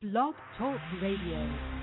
Blog Talk Radio.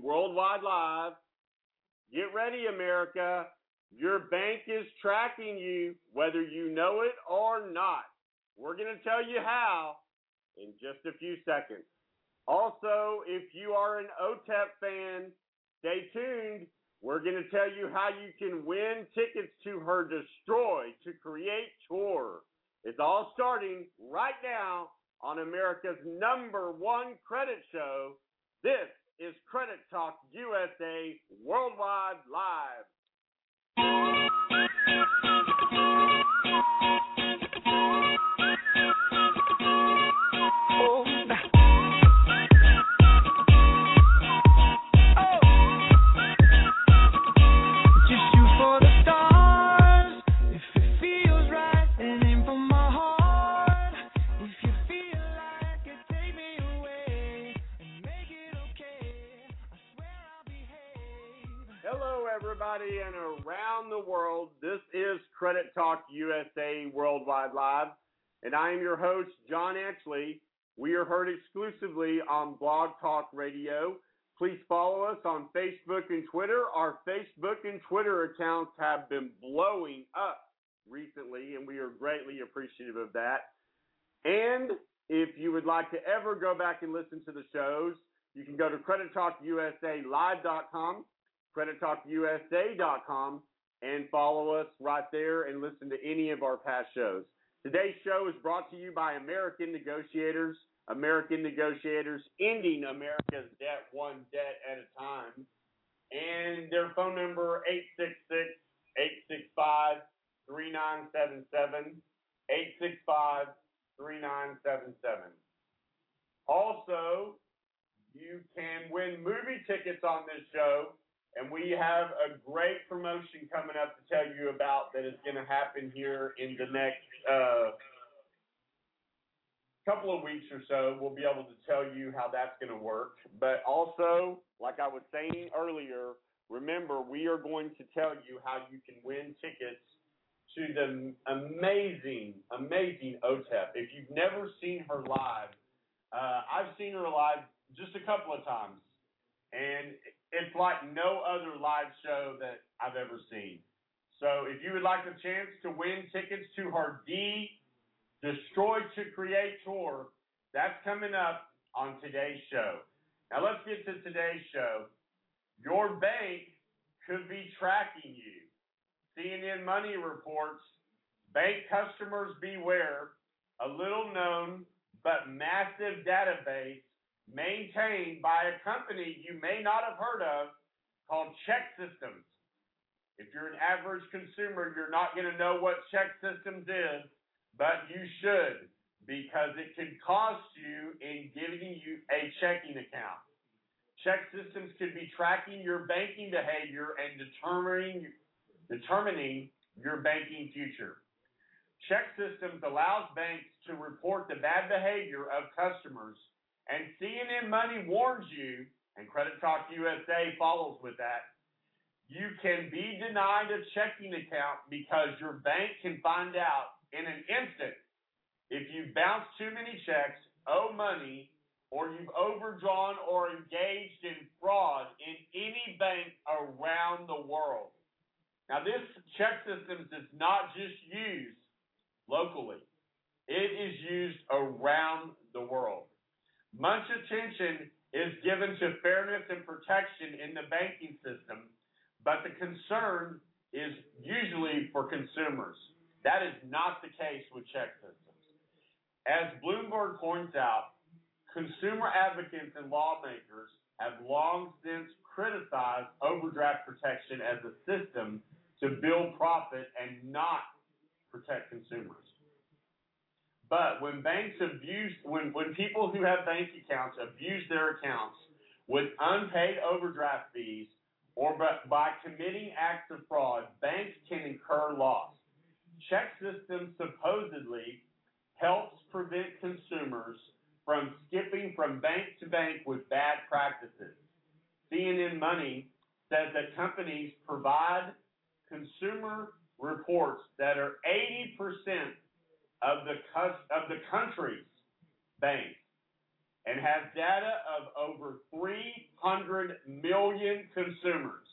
Worldwide Live, get ready, America. Your bank is tracking you, whether you know it or not. We're going to tell you how in just a few seconds. Also, if you are an OTEP fan, stay tuned. We're going to tell you how you can win tickets to her Destroy to Create tour. It's all starting right now on America's number one credit show. This is Credit Talk USA Worldwide Live. Everybody, and around the world. This is Credit Talk USA Worldwide Live, and I am your host, John Ashley. We are heard exclusively on Blog Talk Radio. Please follow us on Facebook and Twitter. Our Facebook and Twitter accounts have been blowing up recently, and we are greatly appreciative of that. And if you would like to ever go back and listen to the shows, you can go to credittalkusalive.com credittalkusa.com and follow us right there and listen to any of our past shows. Today's show is brought to you by American Negotiators. American Negotiators ending America's debt one debt at a time. And their phone number 866 865 3977 865 3977. Also, you can win movie tickets on this show and we have a great promotion coming up to tell you about that is going to happen here in the next uh, couple of weeks or so. We'll be able to tell you how that's going to work. But also, like I was saying earlier, remember, we are going to tell you how you can win tickets to the amazing, amazing OTEP. If you've never seen her live, uh, I've seen her live just a couple of times. And it's like no other live show that I've ever seen. So if you would like a chance to win tickets to her D Destroy to Create tour, that's coming up on today's show. Now let's get to today's show. Your bank could be tracking you. CNN Money reports bank customers beware, a little known but massive database maintained by a company you may not have heard of called ChexSystems. If you're an average consumer, you're not going to know what ChexSystems is, but you should because it could cost you in giving you a checking account. ChexSystems could be tracking your banking behavior and determining determining your banking future. ChexSystems allows banks to report the bad behavior of customers, and CNN Money warns you, and Credit Talk USA follows with that. You can be denied a checking account because your bank can find out in an instant if you bounce too many checks, owe money, or you've overdrawn or engaged in fraud in any bank around the world. Now, this ChexSystems is not just used locally, it is used around the world. Much attention is given to fairness and protection in the banking system, but the concern is usually for consumers. That is not the case with ChexSystems. As Bloomberg points out, consumer advocates and lawmakers have long since criticized overdraft protection as a system to build profit and not protect consumers. But when banks abuse, when, when people who have bank accounts abuse their accounts with unpaid overdraft fees or by, committing acts of fraud, banks can incur loss. ChexSystems supposedly helps prevent consumers from skipping from bank to bank with bad practices. CNN Money says that companies provide consumer reports that are 80% of the of the country's banks and has data of over 300 million consumers.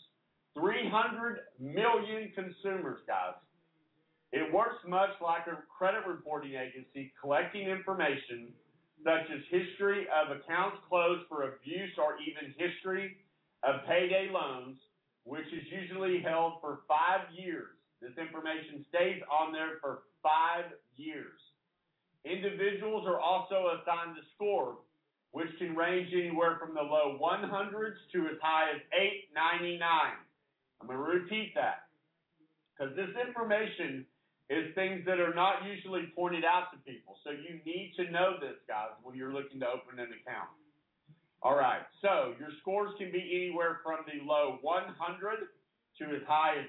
300 million consumers, guys. It works much like a credit reporting agency collecting information such as history of accounts closed for abuse or even history of payday loans, which is usually held for five years. This information stays on there for five years. Individuals are also assigned a score, which can range anywhere from the low 100s to as high as 899. I'm going to repeat that because this information is things that are not usually pointed out to people. So you need to know this, guys, when you're looking to open an account. All right, so your scores can be anywhere from the low 100 to as high as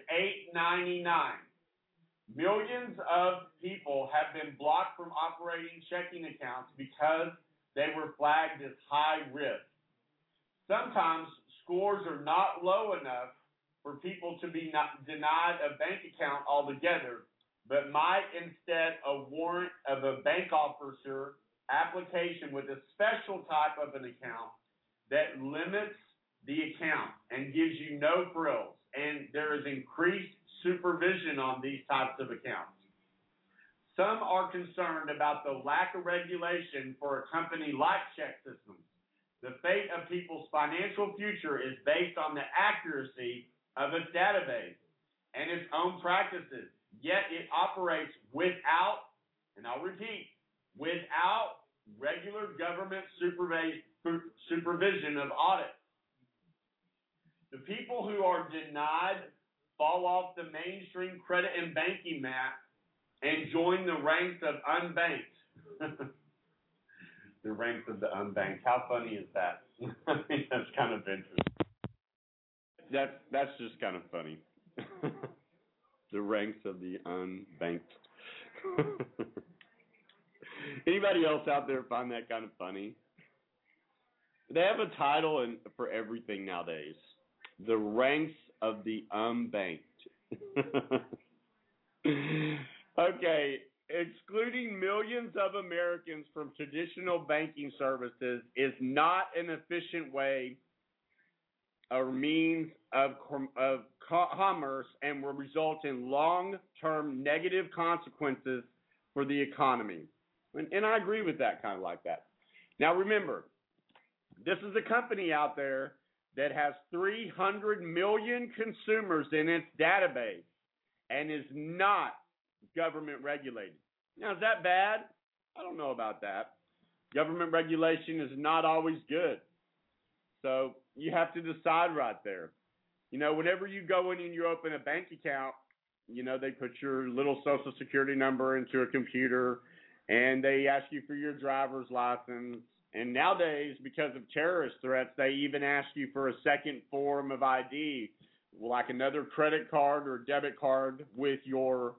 899. Millions of people have been blocked from operating checking accounts because they were flagged as high risk. Sometimes scores are not low enough for people to be denied a bank account altogether, but might instead a warrant of a bank officer application with a special type of an account that limits the account and gives you no frills. And there is increased supervision on these types of accounts. Some are concerned about the lack of regulation for a company like ChexSystems. The fate of people's financial future is based on the accuracy of its database and its own practices. Yet it operates without, and I'll repeat, without regular government supervision of audit. The people who are denied fall off the mainstream credit and banking map and join the ranks of unbanked. the ranks of the unbanked. How funny is that? I mean, that's kind of interesting. That's that's just kind of funny. the ranks of the unbanked. Anybody else out there find that kind of funny? They have a title in, for everything nowadays. The ranks of the unbanked. okay, excluding millions of Americans from traditional banking services is not an efficient way a means of, of commerce and will result in long term negative consequences for the economy. And, and I agree with that kind of like that. Now, remember, this is a company out there that has 300 million consumers in its database and is not government regulated. Now, is that bad? I don't know about that. Government regulation is not always good. So you have to decide right there. You know, whenever you go in and you open a bank account, you know, they put your little social security number into a computer and they ask you for your driver's license. And nowadays, because of terrorist threats, they even ask you for a second form of ID, like another credit card or debit card with your,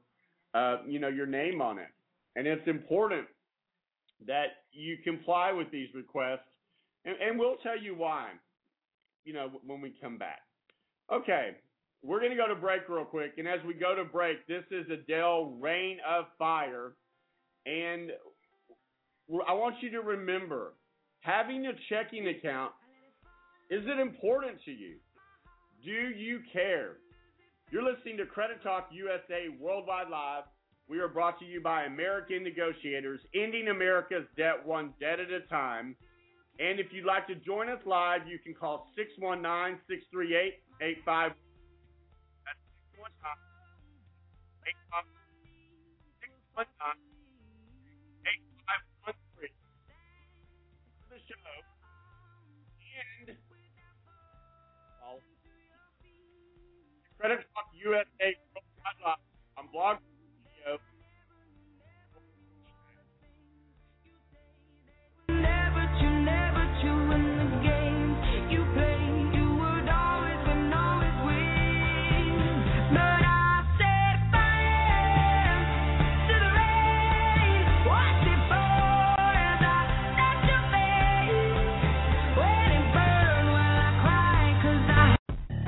uh, you know, your name on it. And it's important that you comply with these requests, and, and we'll tell you why, you know, when we come back. Okay, we're going to go to break real quick, and as we go to break, this is Adele Rain of Fire, and I want you to remember having a checking account is it important to you? Do you care? You're listening to Credit Talk USA Worldwide Live. We are brought to you by American Negotiators, ending America's debt one debt at a time. And if you'd like to join us live, you can call 619 638 85. That's 619 8513. Credit Talk USA Live on Blog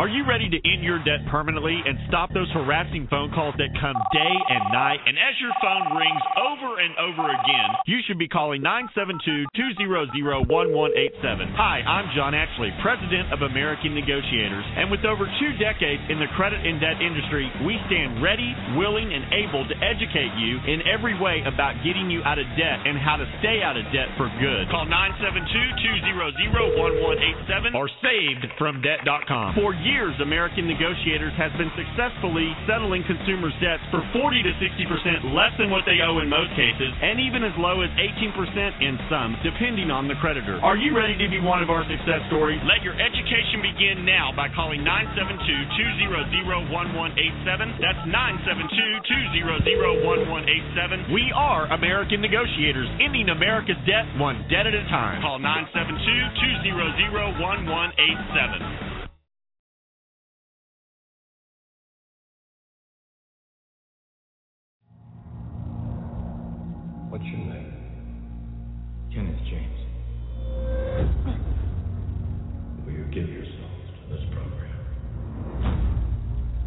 Are you ready to end your debt permanently and stop those harassing phone calls that come day and night? And as your phone rings over and over again, you should be calling 972-200-1187. Hi, I'm John Ashley, President of American Negotiators. And with over two decades in the credit and debt industry, we stand ready, willing, and able to educate you in every way about getting you out of debt and how to stay out of debt for good. Call 972-200-1187 or savedfromdebt.com. For years, American Negotiators has been successfully settling consumers' debts for 40 to 60% less than what they owe in most cases, and even as low as 18% in some, depending on the creditor. Are you ready to be one of our success stories? Let your education begin now by calling 972-200-1187. That's 972-200-1187. We are American Negotiators, ending America's debt one debt at a time. Call 972-200-1187. What's your name? Kenneth James. Will you give yourselves to this program?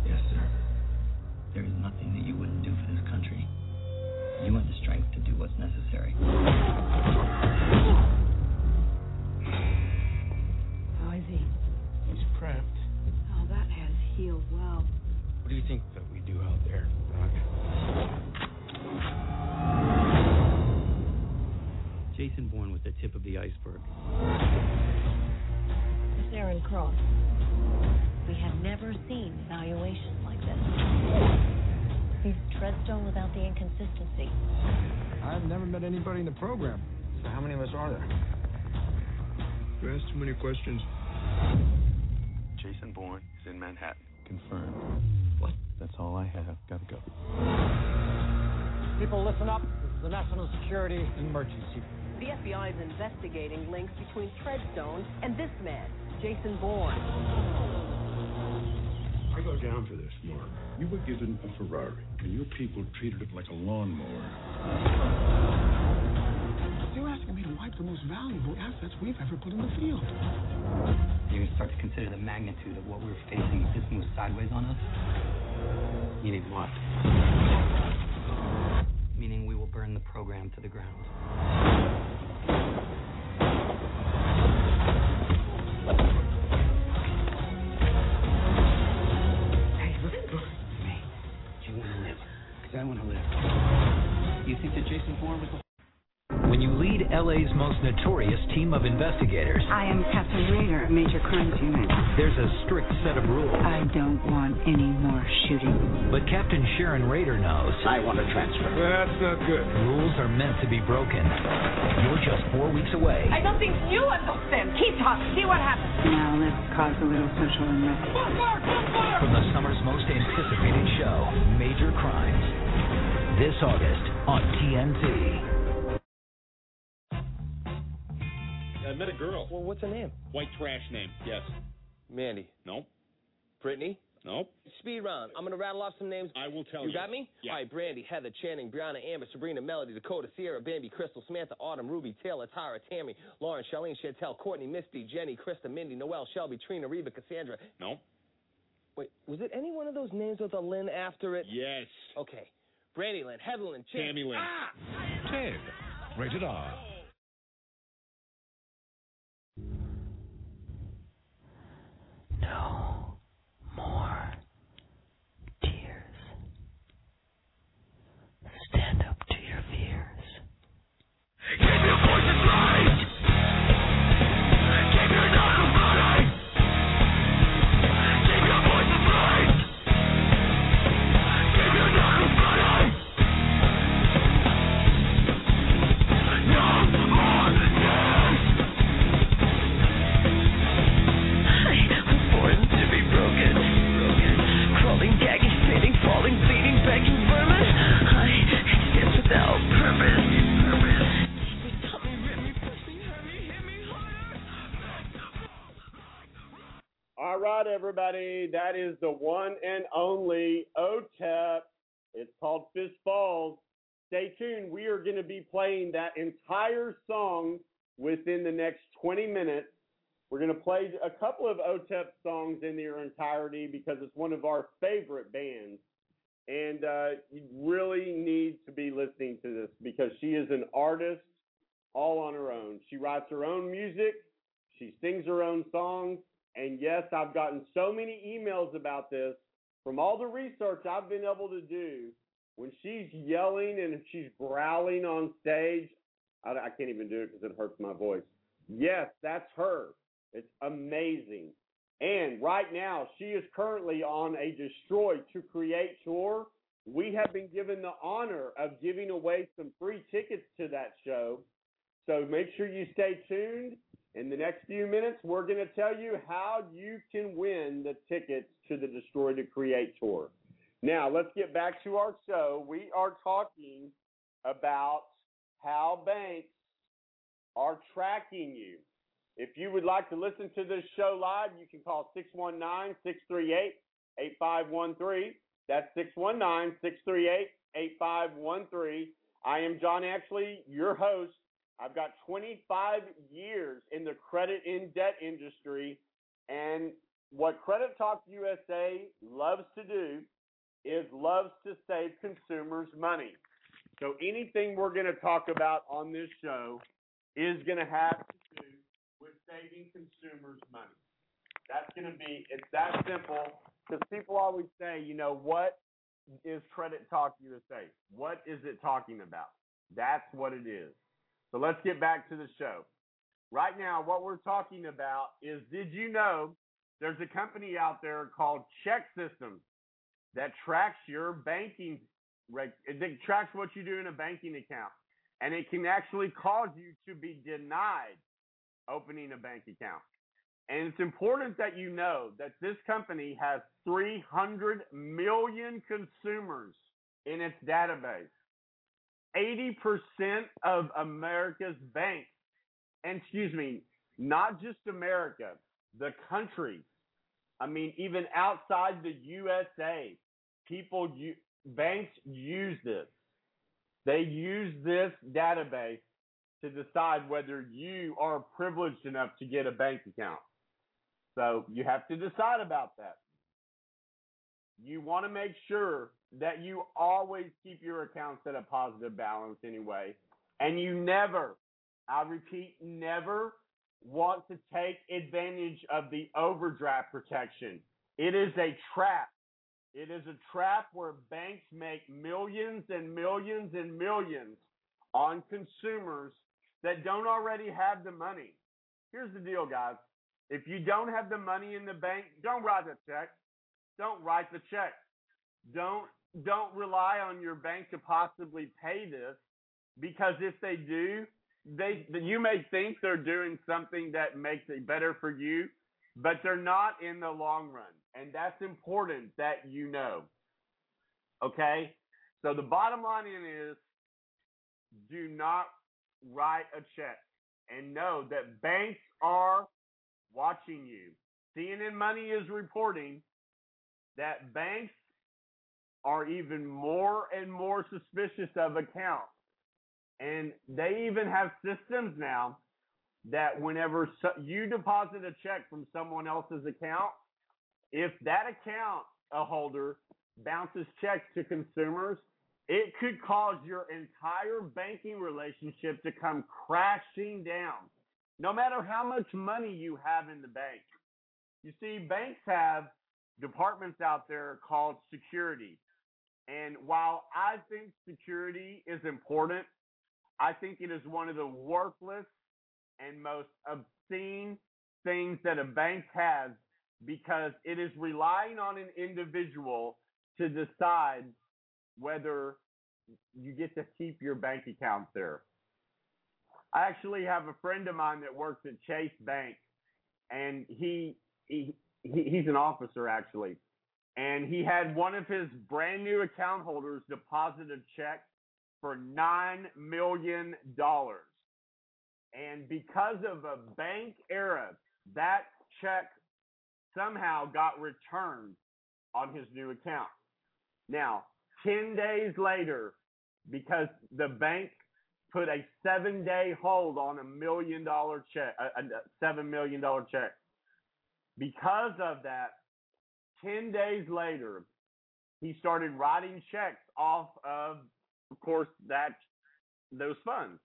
Yes, sir. There is nothing that you wouldn't do for this country. You have the strength to do what's necessary. How is he? He's prepped. Oh, that has healed well. What do you think Jason Bourne was the tip of the iceberg. Miss Aaron Cross. We have never seen evaluations like this. He's Treadstone without the inconsistency. I've never met anybody in the program. So how many of us are there? You asked too many questions. Jason Bourne is in Manhattan. Confirmed. What? That's all I have. Gotta go. People, listen up. This is a national security emergency. The FBI is investigating links between Treadstone and this man, Jason Bourne. I go down for this, Mark. You were given a Ferrari, and your people treated it like a lawnmower. You're asking me to wipe the most valuable assets we've ever put in the field. You can start to consider the magnitude of what we're facing if this moves sideways on us. You need what? Meaning we will burn the program to the ground. Think that Jason Bourne was the When you lead LA's most notorious team of investigators, I am Captain Raydor, of Major Crimes Unit. there's a strict set of rules. I don't want any more shooting. But Captain Sharon Raydor knows. I want a transfer. That's not good. Rules are meant to be broken. You're just four weeks away. I don't think you understand. Keep talking. See what happens. Now let's cause a little social unrest. From the summer's most anticipated show, Major Crimes. This August on TNT. I met a girl. Well, what's her name? White trash name. Yes. Mandy. Nope. Brittany. Nope. Speed round. I'm gonna rattle off some names. I will tell you. you. got me? Yeah. All right, Brandy, Heather, Channing, Brianna, Amber, Sabrina, Melody, Dakota, Sierra, Bambi, Crystal, Samantha, Autumn, Ruby, Taylor, Tara, Tammy, Lauren, Charlene, Chantel, Courtney, Misty, Jenny, Krista, Mindy, Noelle, Shelby, Trina, Reba, Cassandra. Nope. Wait, was it any one of those names with a Lynn after it? Yes. Okay. Brandy Lynn, Heather Lynn, Tammy Lynn. Ah! Ted. Rated R. No Right, everybody. That is the one and only OTEP. It's called Fist Falls. Stay tuned. We are going to be playing that entire song within the next 20 minutes. We're going to play a couple of OTEP songs in their entirety because it's one of our favorite bands. And uh, you really need to be listening to this because she is an artist all on her own. She writes her own music, she sings her own songs. And yes, I've gotten so many emails about this from all the research I've been able to do. When she's yelling and she's growling on stage, I, I can't even do it because it hurts my voice. Yes, that's her. It's amazing. And right now, she is currently on a Destroy to Create tour. We have been given the honor of giving away some free tickets to that show. So make sure you stay tuned. In the next few minutes, we're going to tell you how you can win the tickets to the Destroy to Create tour. Now, let's get back to our show. We are talking about how banks are tracking you. If you would like to listen to this show live, you can call 619 638 8513. That's 619 638 8513. I am John Ashley, your host. I've got 25 years in the credit in debt industry, and what Credit Talk USA loves to do is loves to save consumers money. So anything we're going to talk about on this show is going to have to do with saving consumers money. That's going to be, it's that simple because people always say, you know, what is Credit Talk USA? What is it talking about? That's what it is. So let's get back to the show. Right now, what we're talking about is did you know there's a company out there called Check Systems that tracks your banking, it tracks what you do in a banking account. And it can actually cause you to be denied opening a bank account. And it's important that you know that this company has 300 million consumers in its database. 80% of America's banks, and excuse me, not just America, the country. I mean, even outside the USA, people, banks use this. They use this database to decide whether you are privileged enough to get a bank account. So you have to decide about that. You want to make sure that you always keep your accounts at a positive balance anyway. And you never, I repeat, never want to take advantage of the overdraft protection. It is a trap. It is a trap where banks make millions and millions and millions on consumers that don't already have the money. Here's the deal, guys. If you don't have the money in the bank, don't write a check. Don't write the check. Don't don't rely on your bank to possibly pay this because if they do, they you may think they're doing something that makes it better for you, but they're not in the long run. And that's important that you know. Okay? So the bottom line is do not write a check and know that banks are watching you. CNN Money is reporting that banks are even more and more suspicious of accounts. And they even have systems now that whenever so- you deposit a check from someone else's account, if that account a holder bounces checks to consumers, it could cause your entire banking relationship to come crashing down, no matter how much money you have in the bank. You see, banks have departments out there called security. And while I think security is important, I think it is one of the worthless and most obscene things that a bank has because it is relying on an individual to decide whether you get to keep your bank account there. I actually have a friend of mine that works at Chase Bank, and he, he he's an officer actually, and he had one of his brand new account holders deposit a check for nine million dollars, and because of a bank error, that check somehow got returned on his new account. Now, 10 days later, because the bank put a seven day hold on a million dollar check, a, a seven million dollar check. Because of that, 10 days later, he started writing checks off of, of course, that those funds.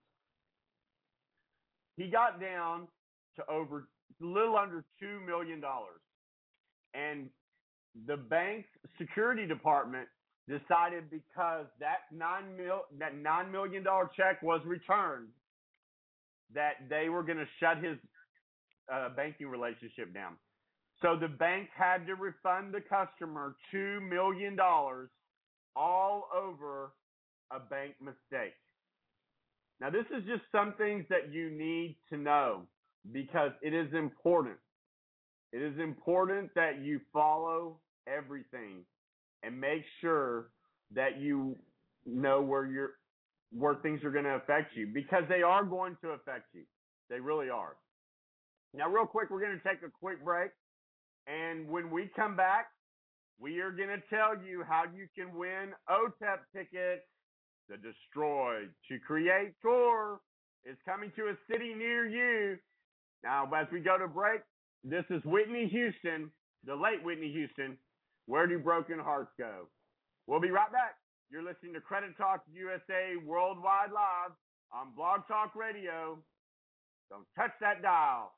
He got down to over a little under two million dollars. And the bank's security department decided because that nine mil that nine million dollar check was returned that they were going to shut his uh, banking relationship down. So the bank had to refund the customer two million dollars all over a bank mistake. Now this is just some things that you need to know because it is important. It is important that you follow everything and make sure that you know where you're where things are going to affect you because they are going to affect you. They really are. Now, real quick, we're going to take a quick break. And when we come back, we are going to tell you how you can win OTEP tickets. The Destroy to Create tour is coming to a city near you. Now, as we go to break, this is Whitney Houston, the late Whitney Houston. Where do broken hearts go? We'll be right back. You're listening to Credit Talk USA Worldwide Live on Blog Talk Radio. Don't touch that dial.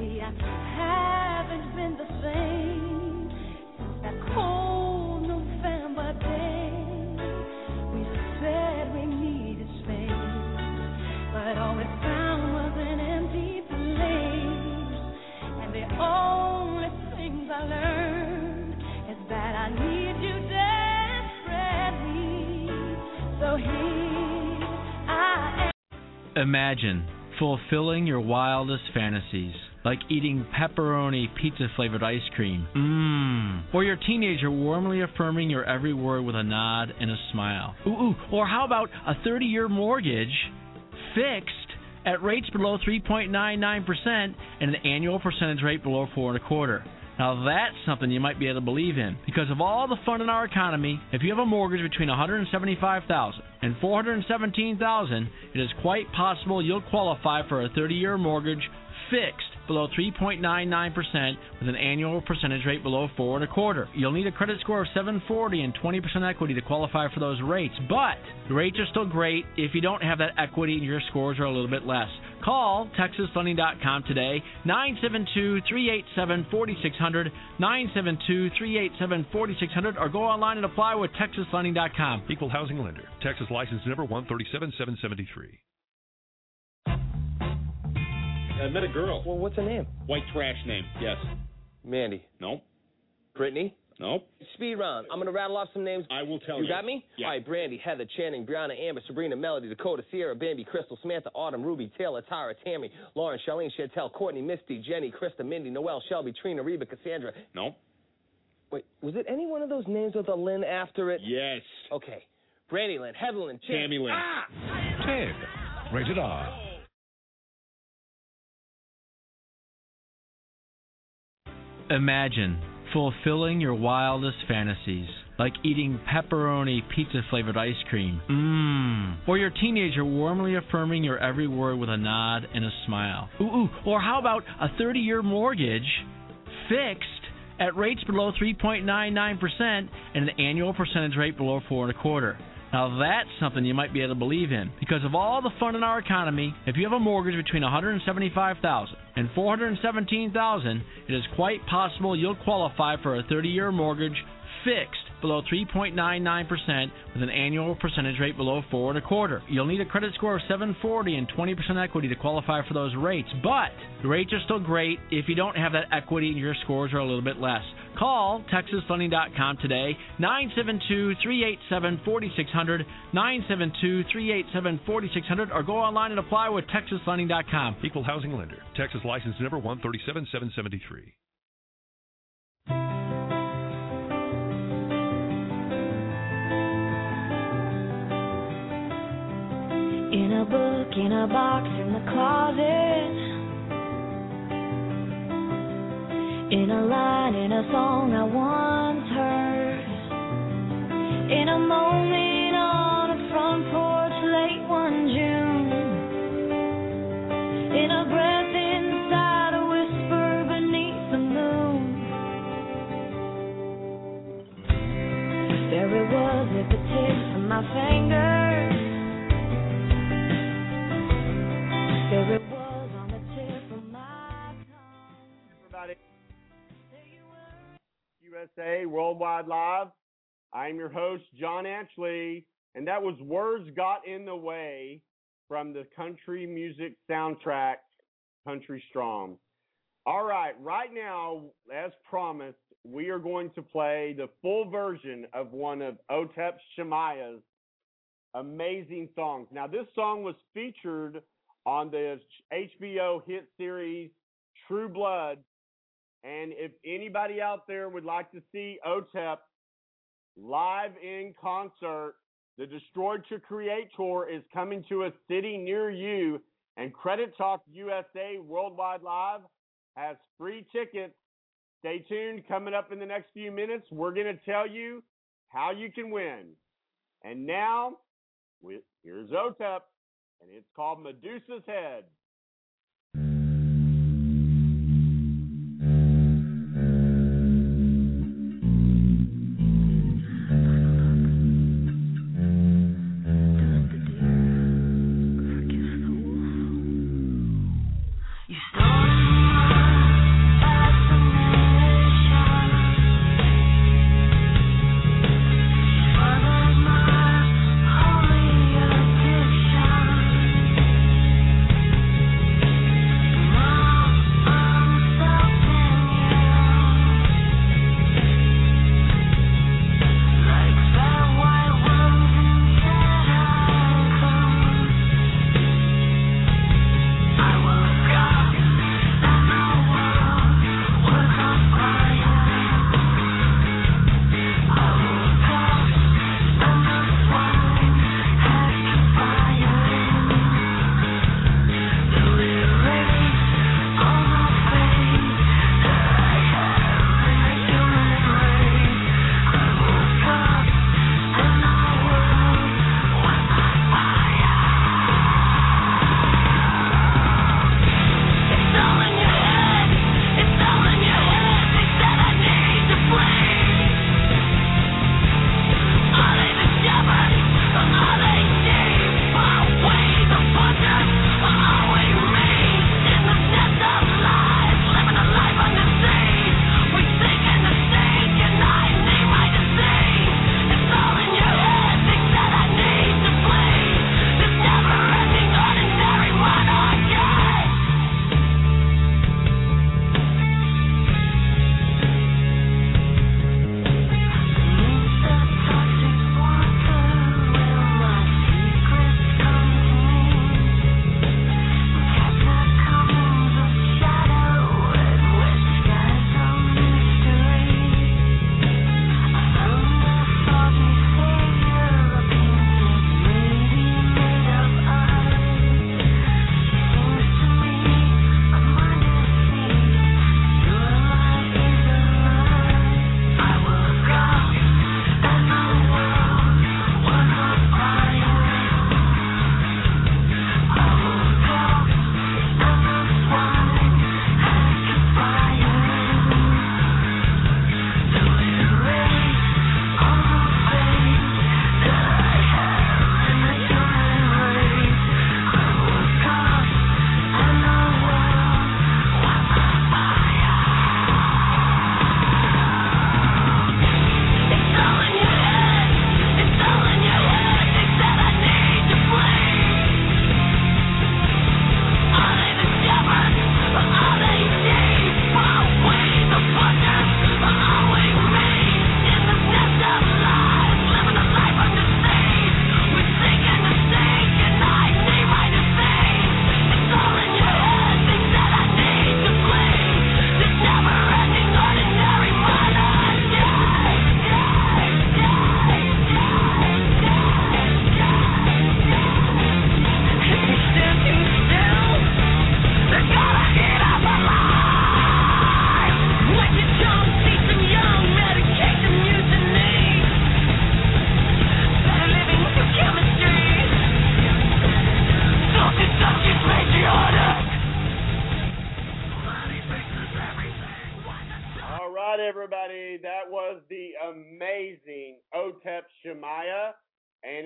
See, I haven't been the same since that cold November day. We said we needed space, but all we found was an empty place. And the only things I learned is that I need you desperately. So here I am. Imagine fulfilling your wildest fantasies, like eating pepperoni pizza flavored ice cream. Mmm. Or your teenager warmly affirming your every word with a nod and a smile. Ooh, ooh. Or how about a 30 year mortgage fixed at rates below 3.99% and an annual percentage rate below four and a quarter. Now that's something you might be able to believe in. Because of all the fun in our economy, if you have a mortgage between 175,000 and 417,000, it is quite possible you'll qualify for a 30-year mortgage fixed below 3.99% with an annual percentage rate below four and a quarter. You'll need a credit score of 740 and 20% equity to qualify for those rates, but the rates are still great if you don't have that equity and your scores are a little bit less. Call TexasFunding.com today, 972 387 4600, 972 387 4600, or go online and apply with TexasFunding.com. Equal housing lender. Texas license number 137773. I met a girl. Well, what's her name? White trash name. Yes. Mandy. Nope. Brittany. Nope. Speed round. I'm gonna rattle off some names. I will tell You you. got me? Yeah. All right, Brandy, Heather, Channing, Brianna, Amber, Sabrina, Melody, Dakota, Sierra, Bambi, Crystal, Samantha, Autumn, Ruby, Taylor, Tara, Tammy, Lauren, Charlene, Chantel, Courtney, Misty, Jenny, Krista, Mindy, Noelle, Shelby, Trina, Reba, Cassandra. Nope. Wait, was it any one of those names with a Lynn after it? Yes. Okay. Brandy Lynn, Heather Lynn, Chan- Tammy Lynn. Ah! Ted. Rated R. Imagine fulfilling your wildest fantasies, like eating pepperoni pizza flavored ice cream. Mmm. Or your teenager warmly affirming your every word with a nod and a smile. Ooh, ooh. Or how about a 30 year mortgage fixed at rates below 3.99% and an annual percentage rate below four and a quarter? Now that's something you might be able to believe in. Because of all the fun in our economy, if you have a mortgage between 175,000 and 417,000, it is quite possible you'll qualify for a 30-year mortgage fixed below 3.99% with an annual percentage rate below four and a quarter. You'll need a credit score of 740 and 20% equity to qualify for those rates, but the rates are still great if you don't have that equity and your scores are a little bit less. Call TexasFunding.com today, 972 387 4600, 972 387 4600, or go online and apply with TexasFunding.com. Equal housing lender. Texas license number 137773. A book, in a box, in the closet. In a line, in a song I once heard. In a moment USA Worldwide Live. I'm your host, John Ashley, and that was Words Got in the Way from the country music soundtrack, Country Strong. All right, right now, as promised, we are going to play the full version of one of Otep Shamaya's amazing songs. Now, this song was featured on the HBO hit series True Blood. And if anybody out there would like to see OTEP live in concert, the Destroyed to Create tour is coming to a city near you. And Credit Talk USA Worldwide Live has free tickets. Stay tuned. Coming up in the next few minutes, we're going to tell you how you can win. And now, here's OTEP, and it's called Medusa's Head.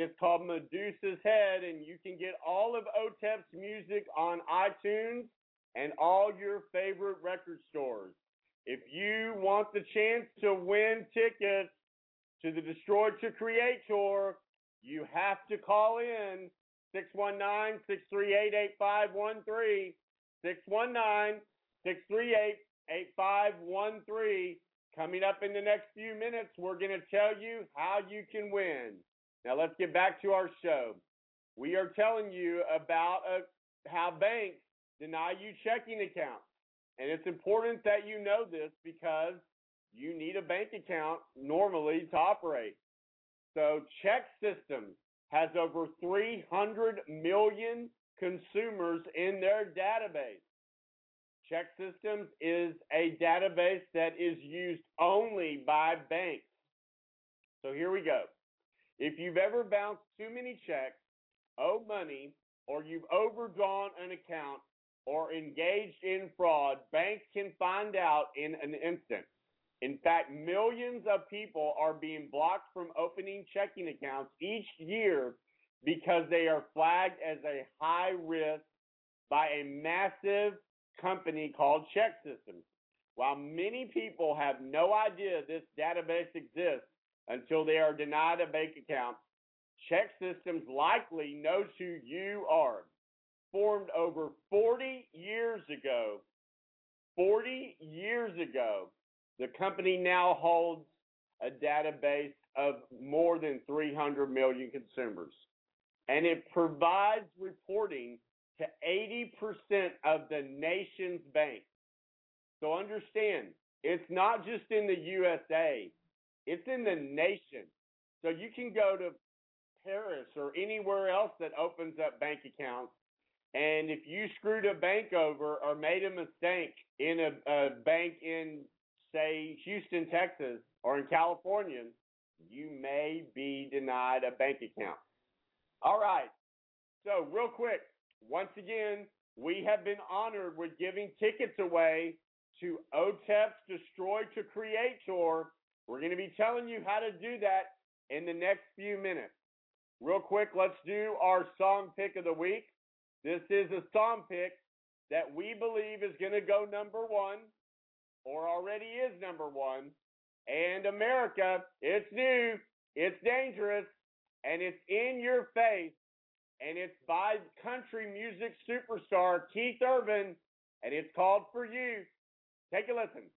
It's called Medusa's Head. And you can get all of Otep's music on iTunes and all your favorite record stores. If you want the chance to win tickets to the Destroy to Create tour, you have to call in 619 638 8513. 619 638 8513. Coming up in the next few minutes, we're going to tell you how you can win. Now, let's get back to our show. We are telling you about uh, how banks deny you checking accounts. And it's important that you know this because you need a bank account normally to operate. So, Check Systems has over 300 million consumers in their database. Check Systems is a database that is used only by banks. So here we go. If you've ever bounced too many checks, owed money, or you've overdrawn an account or engaged in fraud, banks can find out in an instant. In fact, millions of people are being blocked from opening checking accounts each year because they are flagged as a high risk by a massive company called Check Systems. While many people have no idea this database exists until they are denied a bank account, Check Systems likely knows who you are. Formed over 40 years ago, 40 years ago, the company now holds a database of more than 300 million consumers. And it provides reporting to 80% of the nation's banks. So understand, it's not just in the USA, it's in the nation. So you can go to Paris or anywhere else that opens up bank accounts. And if you screwed a bank over or made a mistake in a, a bank in, say, Houston, Texas, or in California, you may be denied a bank account. All right. So, real quick, once again, we have been honored with giving tickets away to OTEP's Destroy to Create tour. We're going to be telling you how to do that in the next few minutes. Real quick, let's do our song pick of the week. This is a song pick that we believe is going to go number one or already is number one. And America, it's new, it's dangerous, and it's in your face and it's by country music superstar Keith Urban, and it's called For You. Take a listen.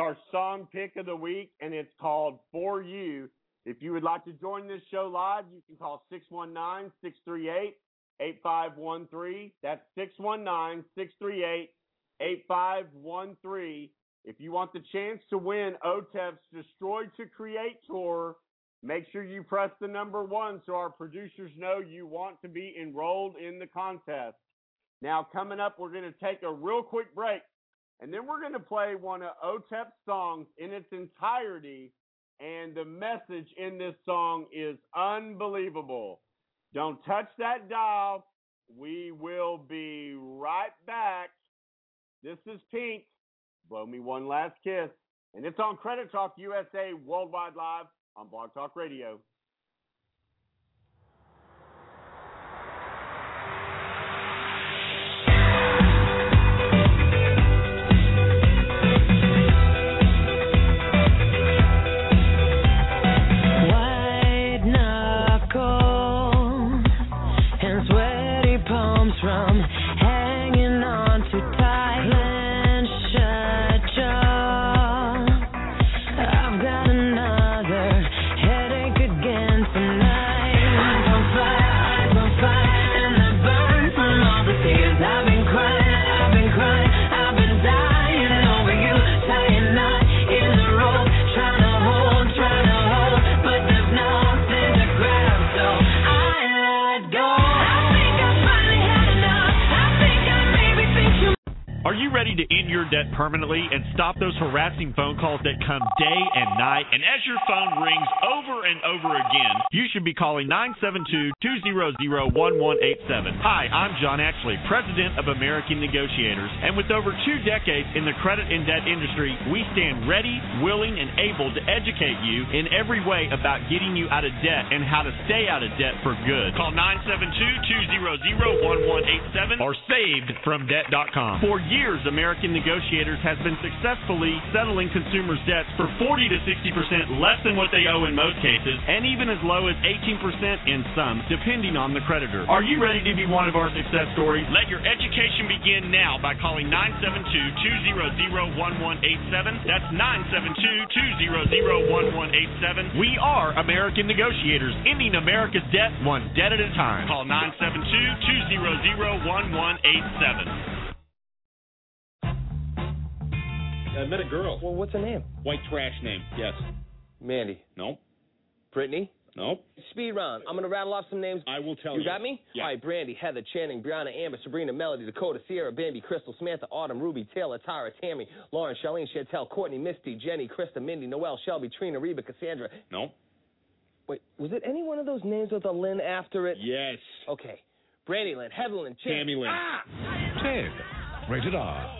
Our song pick of the week, and it's called For You. If you would like to join this show live, you can call 619 638 8513. That's 619 638 8513. If you want the chance to win OTEP's Destroy to Create tour, make sure you press the number one so our producers know you want to be enrolled in the contest. Now, coming up, we're going to take a real quick break, and then we're going to play one of OTEP's songs in its entirety, and the message in this song is unbelievable. Don't touch that dial. We will be right back. This is Pink. Blow me one last kiss. And it's on Credit Talk USA Worldwide Live on Blog Talk Radio. To end your debt permanently and stop those harassing phone calls that come day and night? And as your phone rings over and over again, you should be calling 972-200-1187. Hi, I'm John Ashley, President of American Negotiators. And with over two decades in the credit and debt industry, we stand ready, willing, and able to educate you in every way about getting you out of debt and how to stay out of debt for good. Call 972-200-1187 or savedfromdebt.com. For years, American Negotiators has been successfully settling consumers' debts for 40 to 60% less than what they owe in most cases, and even as low as 18% in some, depending on the creditor. Are you ready to be one of our success stories? Let your education begin now by calling 972-200-1187. That's 972-200-1187. We are American Negotiators, ending America's debt one debt at a time. Call 972-200-1187. I met a girl. Well, what's her name? White trash name. Yes. Mandy. Nope. Brittany. Nope. Speed round. I'm gonna rattle off some names. I will tell You you. got me? Yeah. All right, Brandy, Heather, Channing, Brianna, Amber, Sabrina, Melody, Dakota, Sierra, Bambi, Crystal, Samantha, Autumn, Ruby, Taylor, Tyra, Tammy, Lauren, Charlene, Chantel, Courtney, Misty, Jenny, Krista, Mindy, Noelle, Shelby, Trina, Reba, Cassandra. Nope. Wait, was it any one of those names with a Lynn after it? Yes. Okay. Brandy Lynn, Heather Lynn, Chin. Tammy Lynn. Ah! Ted. Rated R.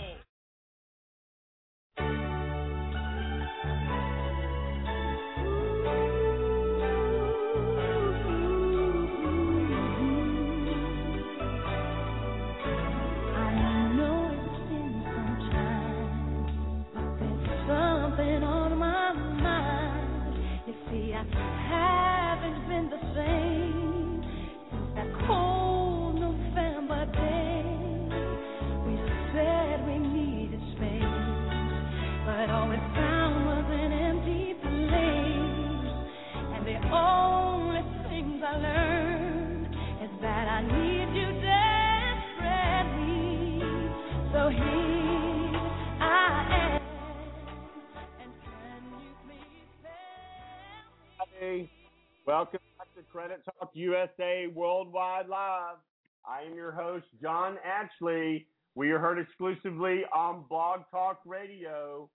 Welcome back to Credit Talk USA Worldwide Live. I am your host, John Ashley. We are heard exclusively on Blog Talk Radio.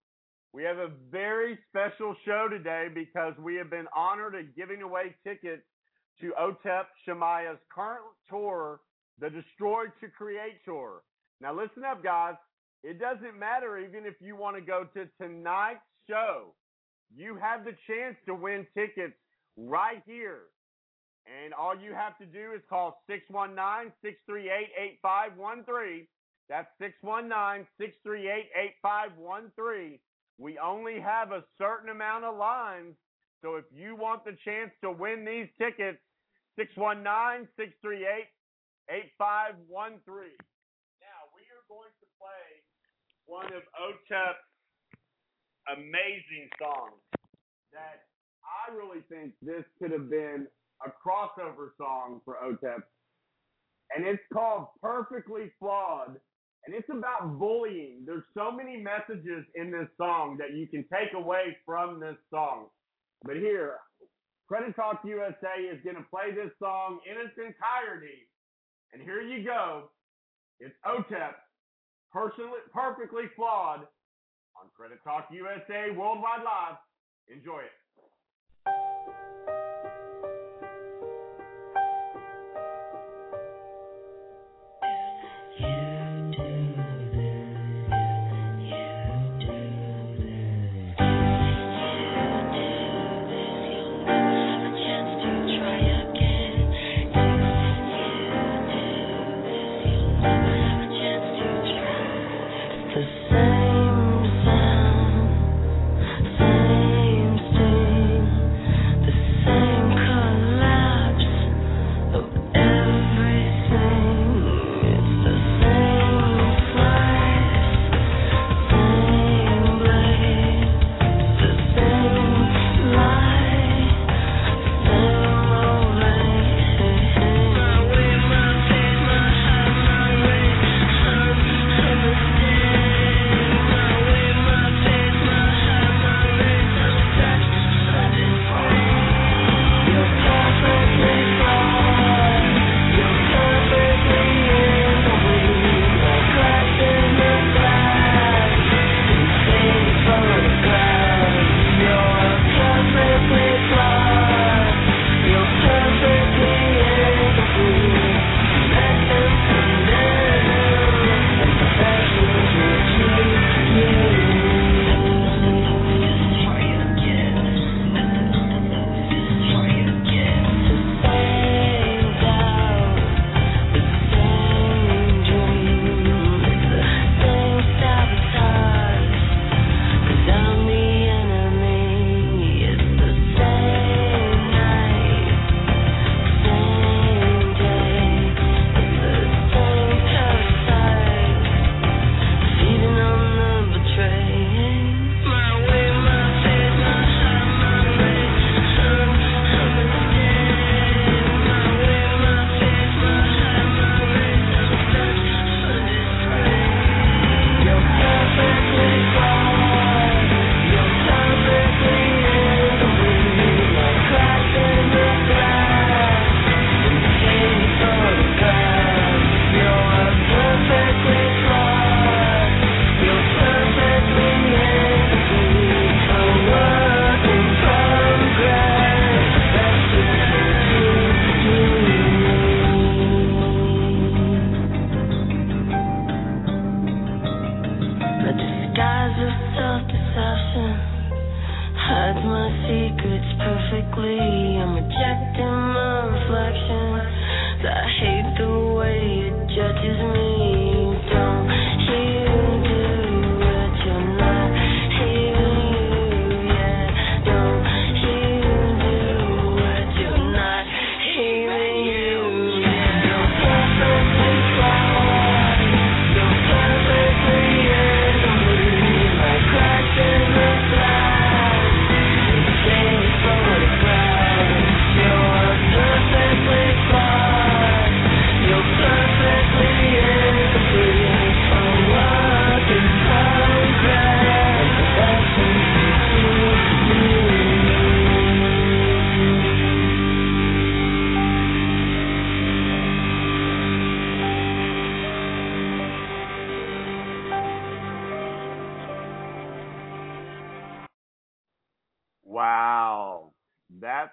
We have a very special show today because we have been honored at giving away tickets to OTEP Shamaya's current tour, the Destroy to Create tour. Now, listen up, guys. It doesn't matter even if you want to go to tonight's show. You have the chance to win tickets right here. And all you have to do is call 619 638 8513. That's 619 638 8513. We only have a certain amount of lines. So if you want the chance to win these tickets, 619 638 8513. Now, we are going to play one of OTEP's amazing songs that I really think this could have been a crossover song for OTEP. And it's called Perfectly Flawed. And it's about bullying. There's so many messages in this song that you can take away from this song. But here, Credit Talk USA is going to play this song in its entirety. And here you go. It's OTEP, personally, perfectly flawed on Credit Talk USA Worldwide Live. Enjoy it.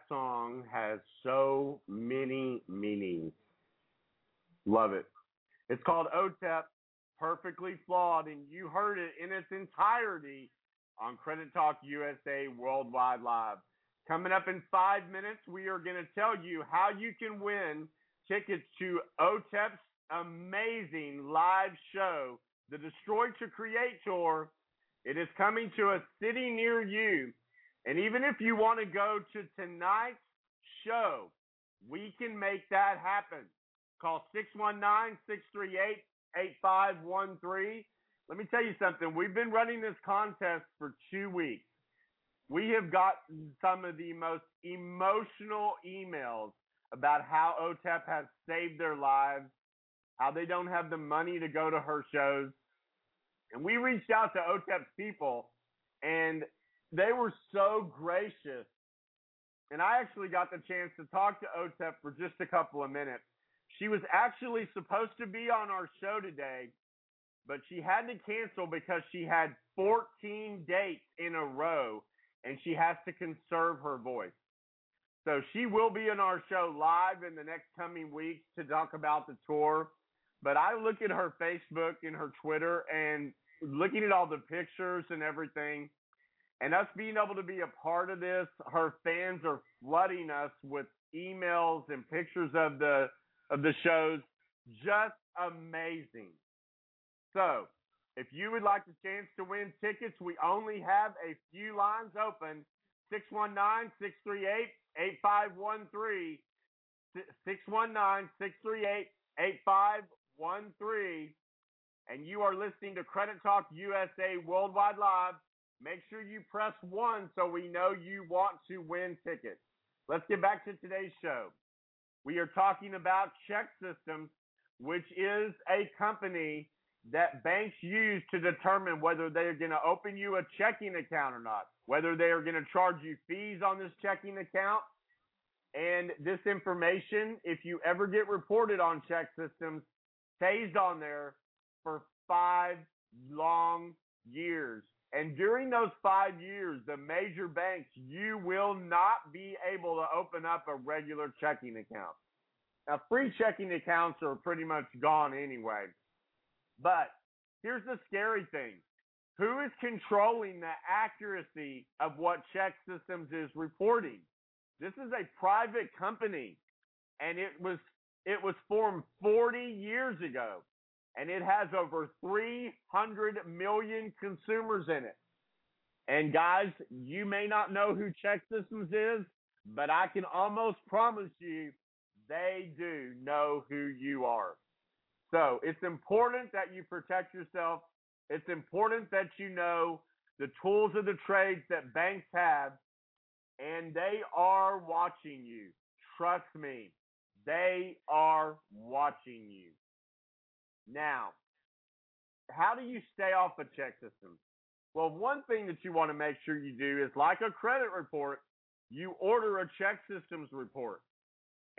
Song has so many meanings. Love it. It's called OTEP, Perfectly Flawed, and you heard it in its entirety on Credit Talk USA Worldwide Live. Coming up in five minutes, we are going to tell you how you can win tickets to OTEP's amazing live show, the Destroy to Create Tour. It is coming to a city near you. And even if you want to go to tonight's show, we can make that happen. Call 619 638 8513. let me tell you something. We've been running this contest for two weeks. We have gotten some of the most emotional emails about how OTEP has saved their lives, how they don't have the money to go to her shows. And we reached out to OTEP's people, and they were so gracious. And I actually got the chance to talk to OTEP for just a couple of minutes. She was actually supposed to be on our show today, but she had to cancel because she had 14 dates in a row and she has to conserve her voice. So she will be on our show live in the next coming weeks to talk about the tour. But I look at her Facebook and her Twitter and looking at all the pictures and everything, and us being able to be a part of this, her fans are flooding us with emails and pictures of the of the shows. Just amazing. So, if you would like the chance to win tickets, we only have a few lines open. 619-638-8513. 619-638-8513. And you are listening to Credit Talk USA Worldwide Live. Make sure you press one so we know you want to win tickets. Let's get back to today's show. We are talking about Check Systems, which is a company that banks use to determine whether they're going to open you a checking account or not, whether they are going to charge you fees on this checking account. And this information, if you ever get reported on ChexSystems, stays on there for five long years. And during those five years, the major banks, you will not be able to open up a regular checking account. Now, free checking accounts are pretty much gone anyway. But here's the scary thing. Who is controlling the accuracy of what Check Systems is reporting? This is a private company and it was it was formed 40 years ago and it has over 300 million consumers in it. And guys, you may not know who ChexSystems is, but I can almost promise you they do know who you are. So it's important that you protect yourself. It's important that you know the tools of the trades that banks have, and they are watching you. Trust me, they are watching you. Now, how do you stay off of ChexSystems? Well, one thing that you want to make sure you do is like a credit report, you order a ChexSystems report.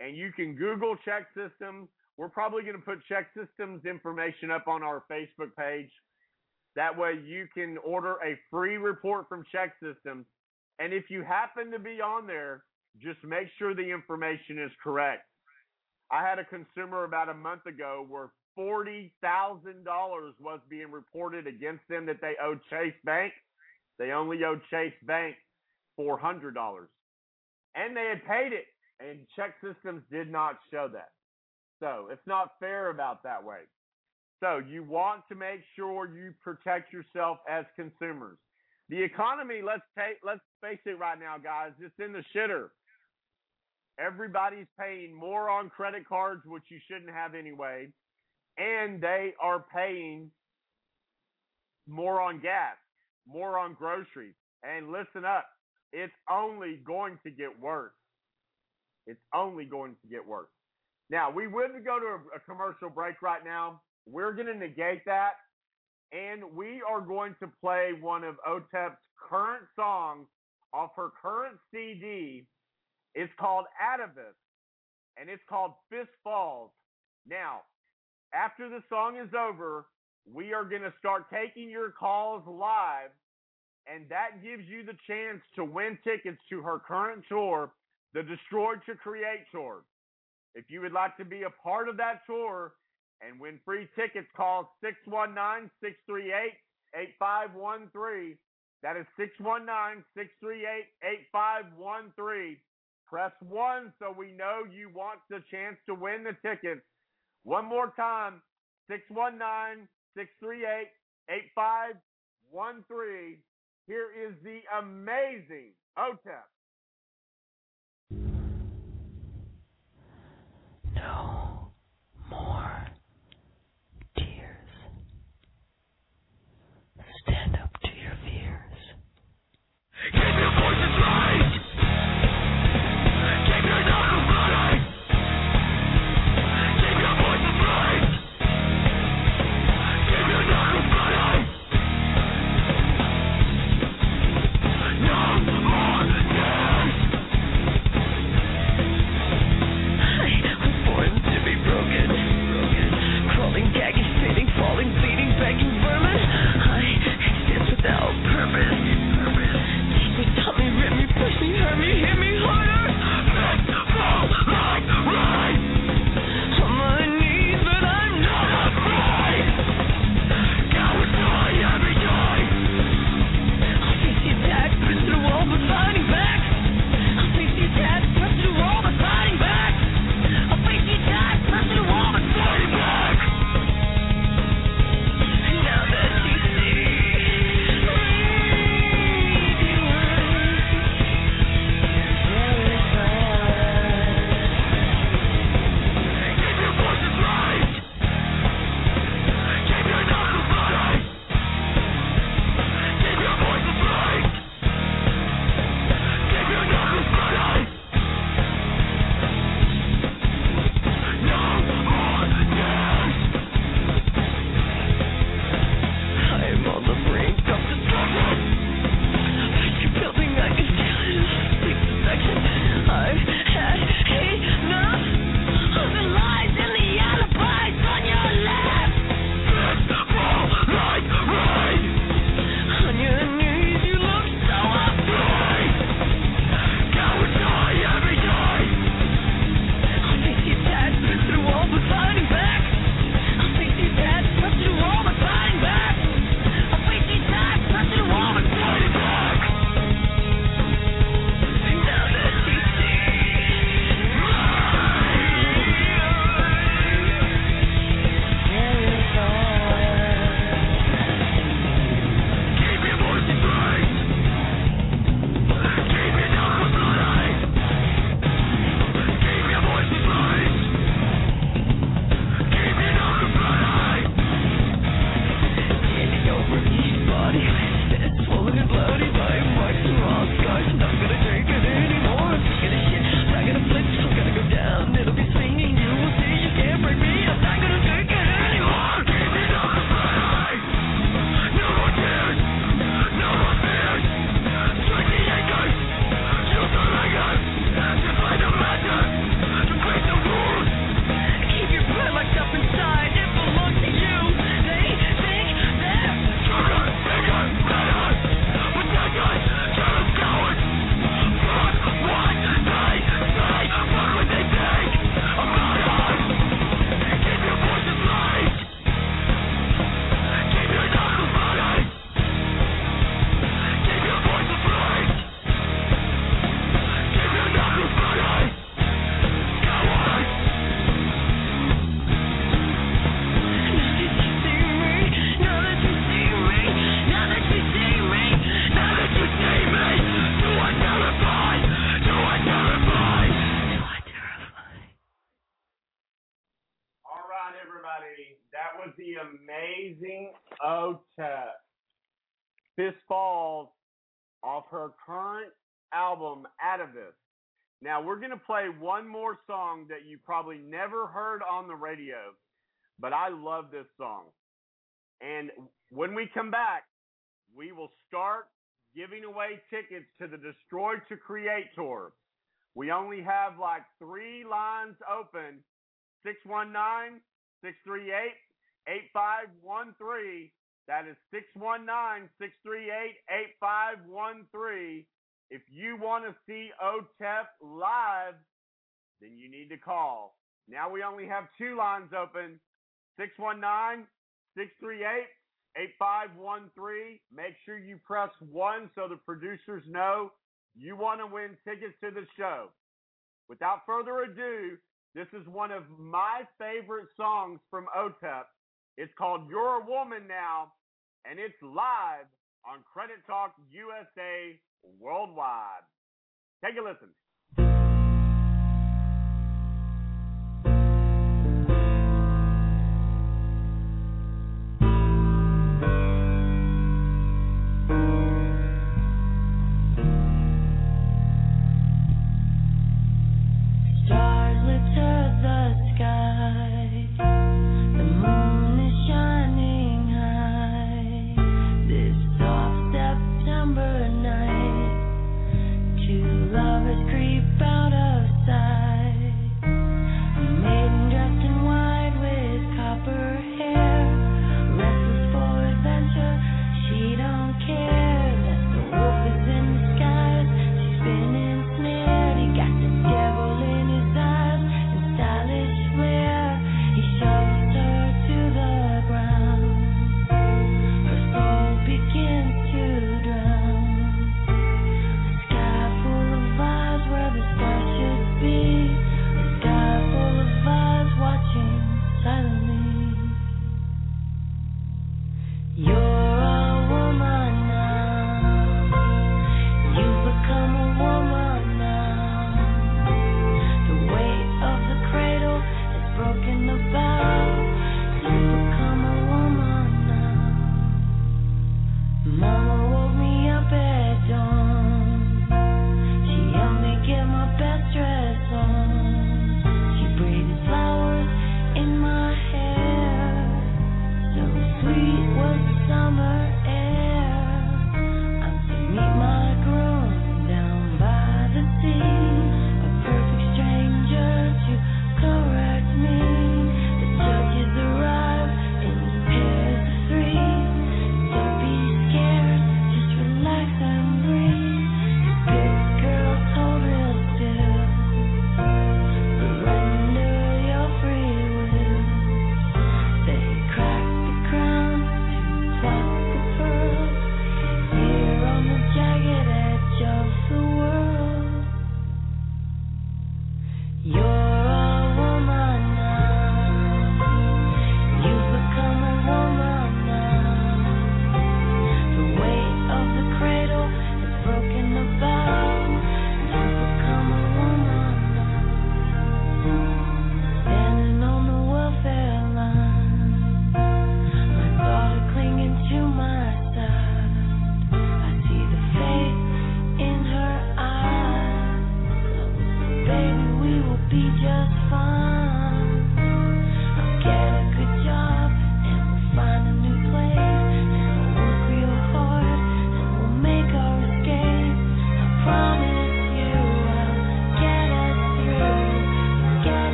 And you can Google ChexSystems. We're probably going to put ChexSystems information up on our Facebook page. That way you can order a free report from ChexSystems. And if you happen to be on there, just make sure the information is correct. I had a consumer about a month ago where forty thousand dollars was being reported against them that they owed Chase Bank. They only owed Chase Bank four hundred dollars, and they had paid it, and ChexSystems did not show that. So it's not fair about that way. So you want to make sure you protect yourself as consumers. The economy, let's take, let's face it right now, guys, it's in the shitter. Everybody's paying more on credit cards, which you shouldn't have anyway and they are paying more on gas, more on groceries. And listen up, it's only going to get worse. It's only going to get worse. Now, we would go to a, a commercial break right now. We're going to negate that. And we are going to play one of OTEP's current songs off her current CD. It's called Atavist, and it's called Fist Falls. Now, after the song is over, we are going to start taking your calls live, and that gives you the chance to win tickets to her current tour, the Destroyed to Create tour. If you would like to be a part of that tour and win free tickets, call 619 638 8513. That is 619 638 8513. Press 1 so we know you want the chance to win the tickets. One more time 619 638 8513. Here is the amazing OTEP. Album, Atavist. Now, we're going to play one more song that you probably never heard on the radio, but I love this song. And when we come back, we will start giving away tickets to the Destroy to Create tour. We only have like three lines open 619 638 8513. That is 619 638 8513. If you want to see OTEP live, then you need to call. Now we only have two lines open 619 638 8513. Make sure you press 1 so the producers know you want to win tickets to the show. Without further ado, this is one of my favorite songs from OTEP. It's called You're a Woman Now, and it's live on Credit Talk USA Worldwide. Take a listen.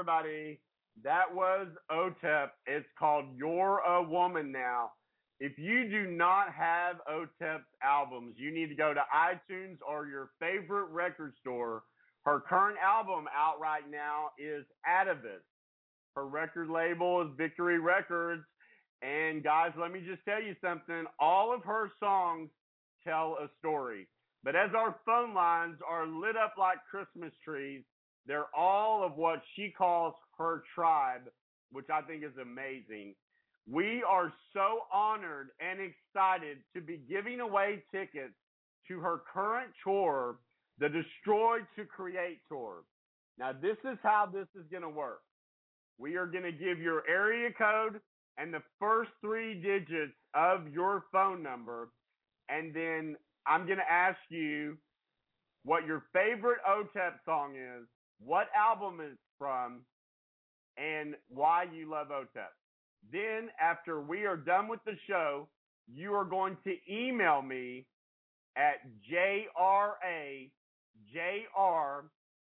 Everybody. That was OTEP. It's called You're a Woman Now. If you do not have OTEP's albums, you need to go to iTunes or your favorite record store. Her current album out right now is Atavist. Her record label is Victory Records. And guys, let me just tell you something. All of her songs tell a story. But as our phone lines are lit up like Christmas trees, they're all of what she calls her tribe, which I think is amazing. We are so honored and excited to be giving away tickets to her current tour, the Destroy to Create tour. Now, this is how this is going to work. We are going to give your area code and the first three digits of your phone number, and then I'm going to ask you what your favorite OTEP song is, what album it's from, and why you love OTEP. Then, after we are done with the show, you are going to email me at jrajr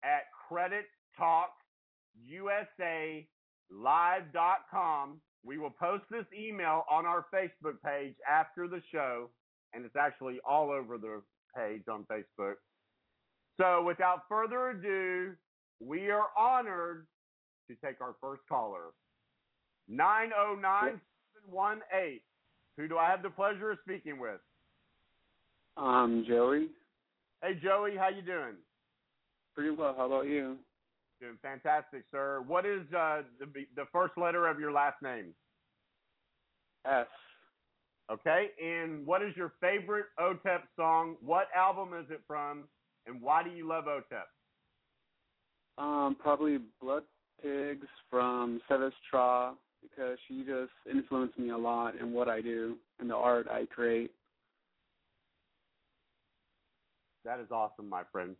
at credittalkusa.live.com. We will post this email on our Facebook page after the show, and it's actually all over the page on Facebook. So, without further ado, we are honored to take our first caller. 909718. Who do I have the pleasure of speaking with? Um, Joey. Hey Joey, how you doing? Pretty well. How about you? Doing fantastic, sir. What is uh, the the first letter of your last name? S. Okay, and what is your favorite OTEP song? What album is it from, and why do you love OTEP? Um, probably Blood Pigs from Sevas because she just influenced me a lot in what I do and the art I create. That is awesome, my friend.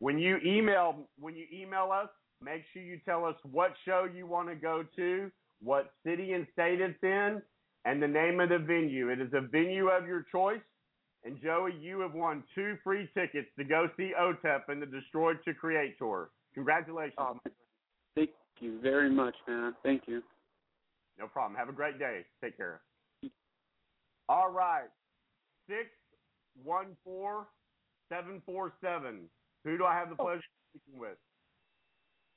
When you email when you email us, make sure you tell us what show you want to go to, what city and state it's in, and the name of the venue. It is a venue of your choice. And Joey, you have won two free tickets to go see OTEP in the Destroyed to Create tour. Congratulations. Um, thank you very much, man. Thank you. No problem. Have a great day. Take care. All right. Six one four seven four seven. Who do I have the pleasure of speaking with?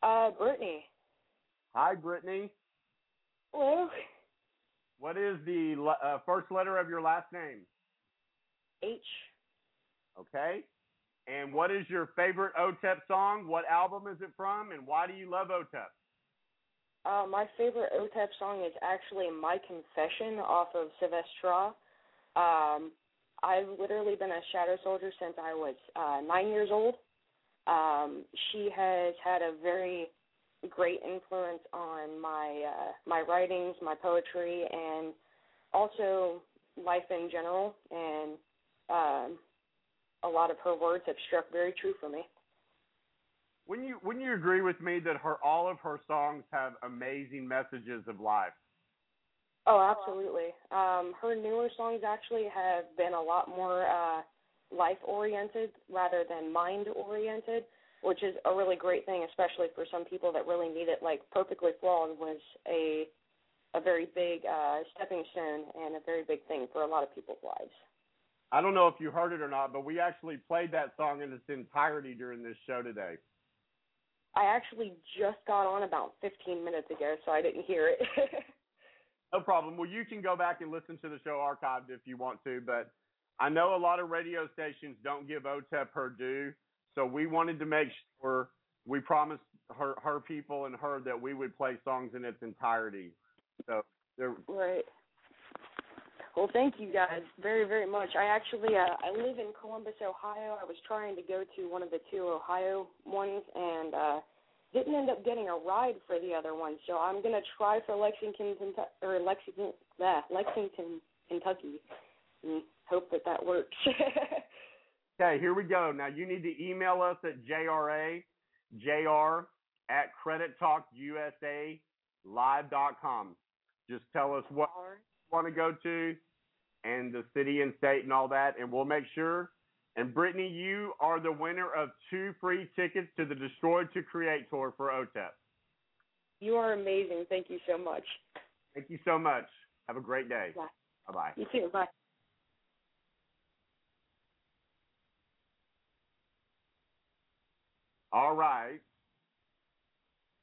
Uh, Brittany. Hi, Brittany. Hello. What is the uh, first letter of your last name? H. Okay. And what is your favorite OTEP song? What album is it from? And why do you love OTEP? Uh, my favorite OTEP song is actually My Confession off of Sevas Tra. Um, I've literally been a Shadow Soldier since I was uh, nine years old. Um, she has had a very great influence on my uh, my writings, my poetry, and also life in general. And um, a lot of her words have struck very true for me. When you when you agree with me that her all of her songs have amazing messages of life? Oh, absolutely. Um, her newer songs actually have been a lot more uh, life oriented rather than mind oriented, which is a really great thing, especially for some people that really need it. Like Perfectly Flawed was a a very big uh, stepping stone and a very big thing for a lot of people's lives. I don't know if you heard it or not, but we actually played that song in its entirety during this show today. I actually just got on about 15 minutes ago, so I didn't hear it. No problem. Well, you can go back and listen to the show archived if you want to, but I know a lot of radio stations don't give OTEP her due, so we wanted to make sure we promised her her people and her that we would play songs in its entirety. So there. Right. Well, thank you guys very, very much. I actually uh, I live in Columbus, Ohio. I was trying to go to one of the two Ohio ones and uh didn't end up getting a ride for the other one. So I'm gonna try for Lexington, Kentucky, or Lexington, uh, Lexington, Kentucky, and hope that that works. Okay, here we go. Now you need to email us at JRA, JR at credittalkusa.live.com. Just tell us what you want to go to and the city and state and all that, and we'll make sure. And Brittany, you are the winner of two free tickets to the Destroyed to Create tour for OTEP. You are amazing. Thank you so much. Thank you so much. Have a great day. Bye. Bye bye. You too. Bye. All right.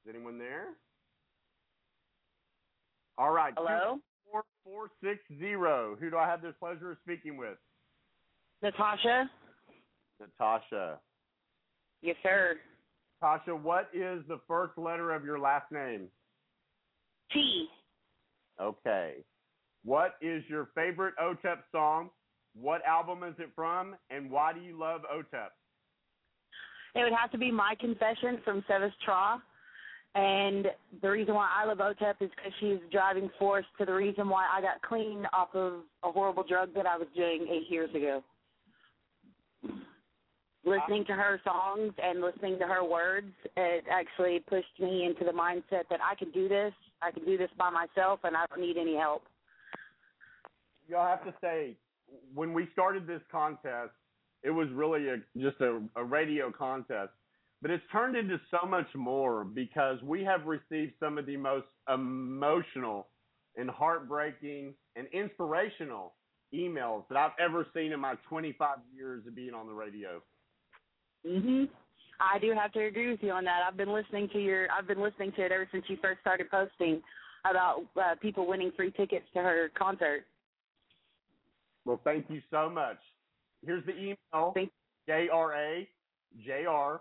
Is anyone there? All right. Hello? Four four six zero. Who do I have the pleasure of speaking with? Natasha? Natasha. Yes, sir. Natasha, what is the first letter of your last name? T. Okay. What is your favorite OTEP song? What album is it from? And why do you love OTEP? It would have to be My Confession from Sevas Tra. And the reason why I love OTEP is because she's driving force to the reason why I got clean off of a horrible drug that I was doing eight years ago. Listening to her songs and listening to her words, it actually pushed me into the mindset that I can do this. I can do this by myself, and I don't need any help. Y'all have to say, when we started this contest, it was really a, just a, a radio contest. But it's turned into so much more because we have received some of the most emotional and heartbreaking and inspirational emails that I've ever seen in my 25 years of being on the radio. Mhm. I do have to agree with you on that. I've been listening to your. I've been listening to it ever since you first started posting about uh, people winning free tickets to her concert. Well, thank you so much. Here's the email: J R A J R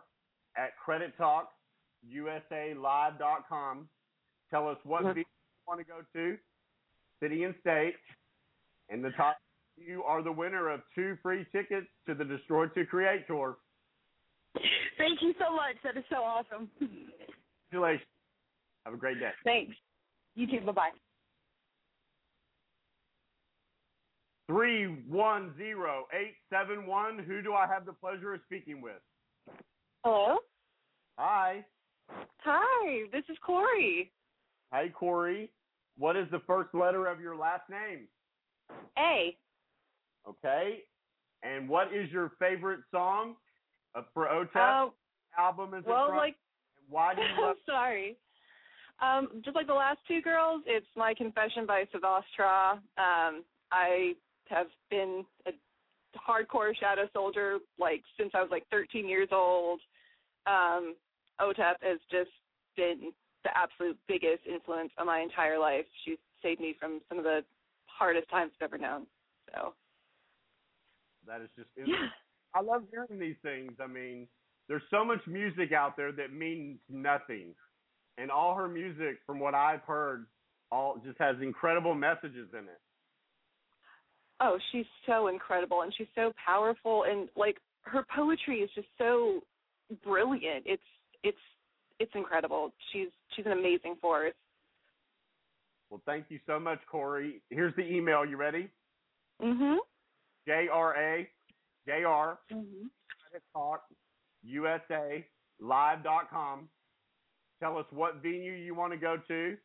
at credittalkusalive.com. Tell us what mm-hmm. video you want to go to, city and state, and the top you are the winner of two free tickets to the Destroy to Create tour. Thank you so much. That is so awesome. Congratulations. Have a great day. Thanks. You too. Bye bye. Three one zero eight seven one. Who do I have the pleasure of speaking with? Hello. Hi. Hi. This is Corey. Hi, Corey. What is the first letter of your last name? A. Okay. And what is your favorite song uh, for OTEP? Um, album is it well, like- why do you love? Sorry. Um, just like the last two girls, it's My Confession by Sevas Tra. Um, I have been a hardcore Shadow Soldier like since I was like 13 years old. Um, OTEP has just been the absolute biggest influence on my entire life. She's saved me from some of the hardest times I've ever known. So That is just. Yeah. I love hearing these things. I mean, there's so much music out there that means nothing, and all her music, from what I've heard, all just has incredible messages in it. oh, she's so incredible and she's so powerful and like her poetry is just so brilliant. It's it's it's incredible. She's she's an amazing force. Well, thank you so much, Corey. Here's the email. You ready? Mm-hmm. J R A J R Mhm. Credit Talk USA Live.com. Tell us what venue you want to go to,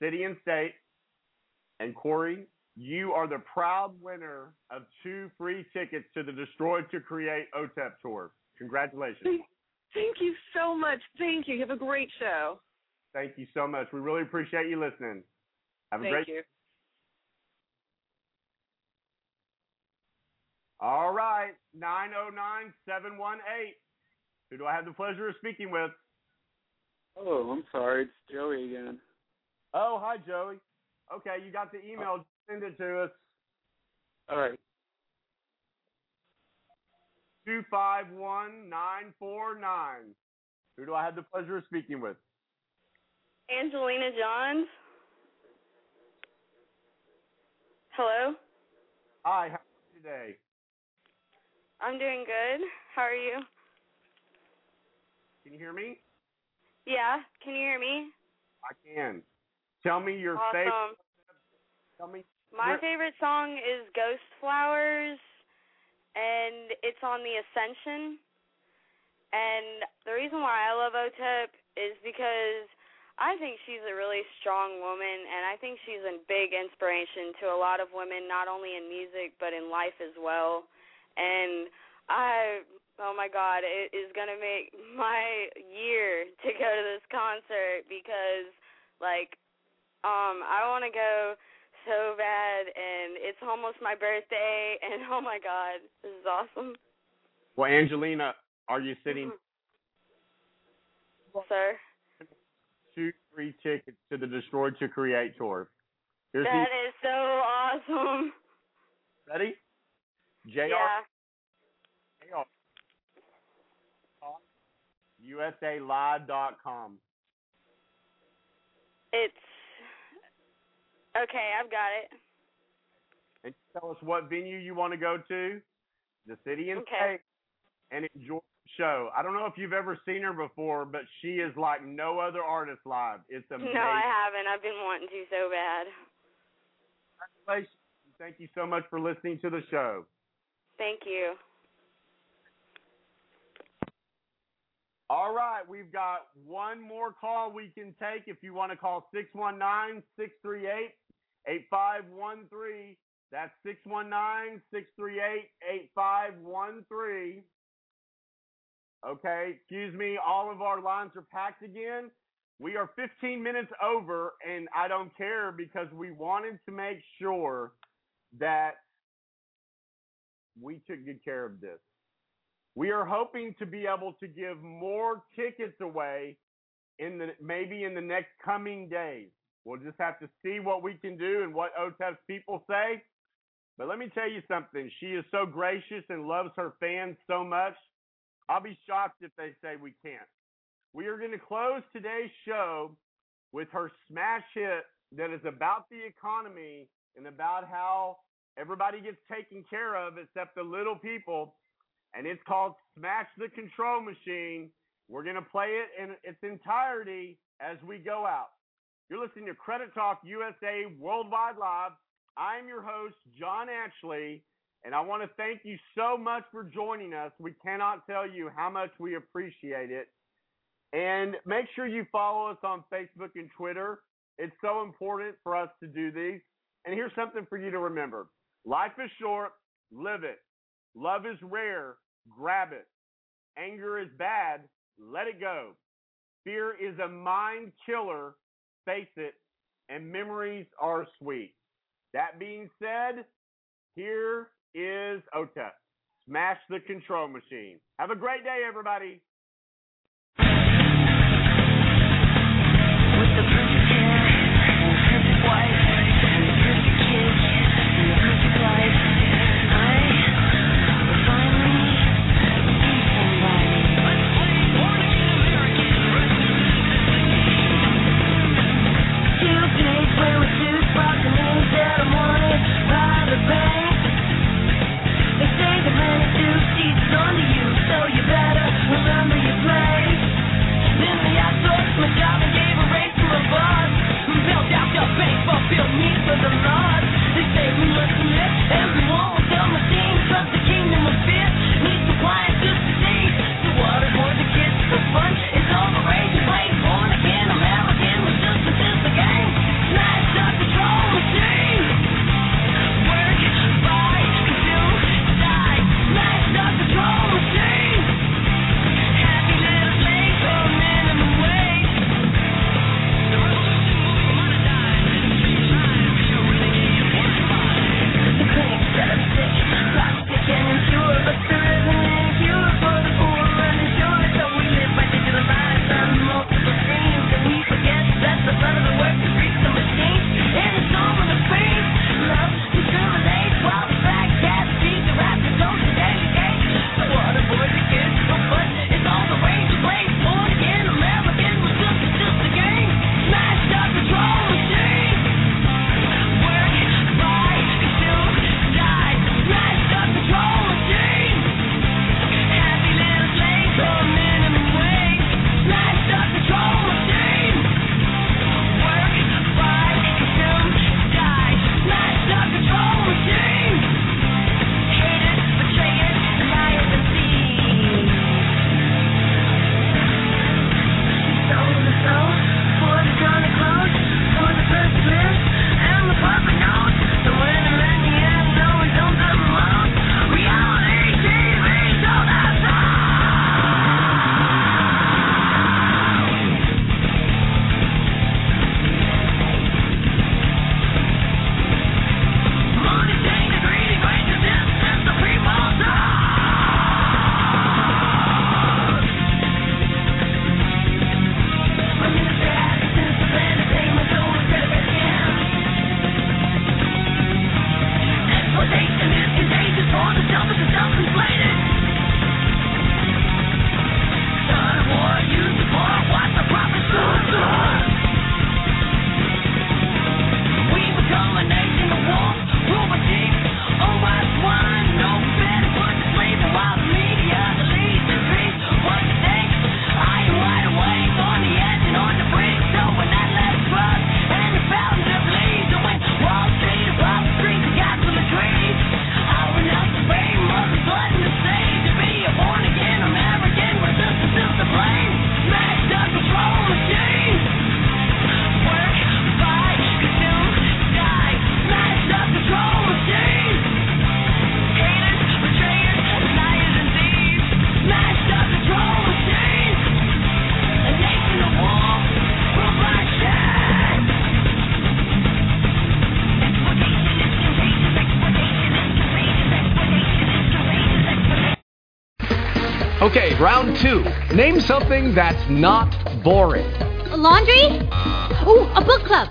city and state. And Corey, you are the proud winner of two free tickets to the Destroy to Create OTEP tour. Congratulations. Thank, thank you so much. Thank you. You have a great show. Thank you so much. We really appreciate you listening. Have a Thank great you. All right, 909-718. Who do I have the pleasure of speaking with? Oh, I'm sorry. It's Joey again. Oh, hi, Joey. Okay, you got the email. Oh. Send it to us. All right. 251949. Who do I have the pleasure of speaking with? Angelina Johns. Hello. Hi, how are you today? I'm doing good. How are you? Can you hear me? Yeah. Can you hear me? I can. Tell me your awesome. favorite. Tell me. My favorite song is Ghost Flowers, and it's on the Ascension. And the reason why I love OTEP is because I think she's a really strong woman, and I think she's a big inspiration to a lot of women, not only in music but in life as well. And I, oh my God, it is gonna make my year to go to this concert because Like, um, I want to go so bad, and it's almost my birthday, and oh my god, this is awesome, Well, Angelina, are you sitting mm-hmm. sir. two free tickets to the Destroy to Create tour? Here's That is so awesome. ready? JR Yeah. USALive.com. It's okay. I've got it. And tell us what venue you want to go to, the city and Okay. state, and enjoy the show. I don't know if you've ever seen her before, but she is like no other artist live. It's amazing. No, I haven't. I've been wanting to so bad. Congratulations. Thank you so much for listening to the show. Thank you. All right, we've got one more call we can take. If you want to call 619 638 8513, that's 619 638 8513. Okay, excuse me, all of our lines are packed again. We are 15 minutes over, and I don't care because we wanted to make sure that we took good care of this. We are hoping to be able to give more tickets away in the maybe in the next coming days. We'll just have to see what we can do and what OTEP's people say. But let me tell you something. She is so gracious and loves her fans so much. I'll be shocked if they say we can't. We are going to close today's show with her smash hit that is about the economy and about how everybody gets taken care of except the little people and it's called Smash the Control Machine. We're going to play it in its entirety as we go out. You're listening to Credit Talk USA Worldwide Live. I'm your host, John Ashley, and I want to thank you so much for joining us. We cannot tell you how much we appreciate it. And make sure you follow us on Facebook and Twitter. It's so important for us to do these. And here's something for you to remember life is short, live it. Love is rare. Grab it. Anger is bad. Let it go. Fear is a mind killer. Face it. And memories are sweet. That being said, here is OTEP. Smash the control machine. Have a great day, everybody. Round two. Name something that's not boring. A laundry? Ooh, a book club.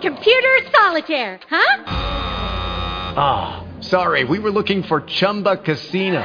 Computer solitaire, huh? Ah, sorry, we were looking for Chumba Casino.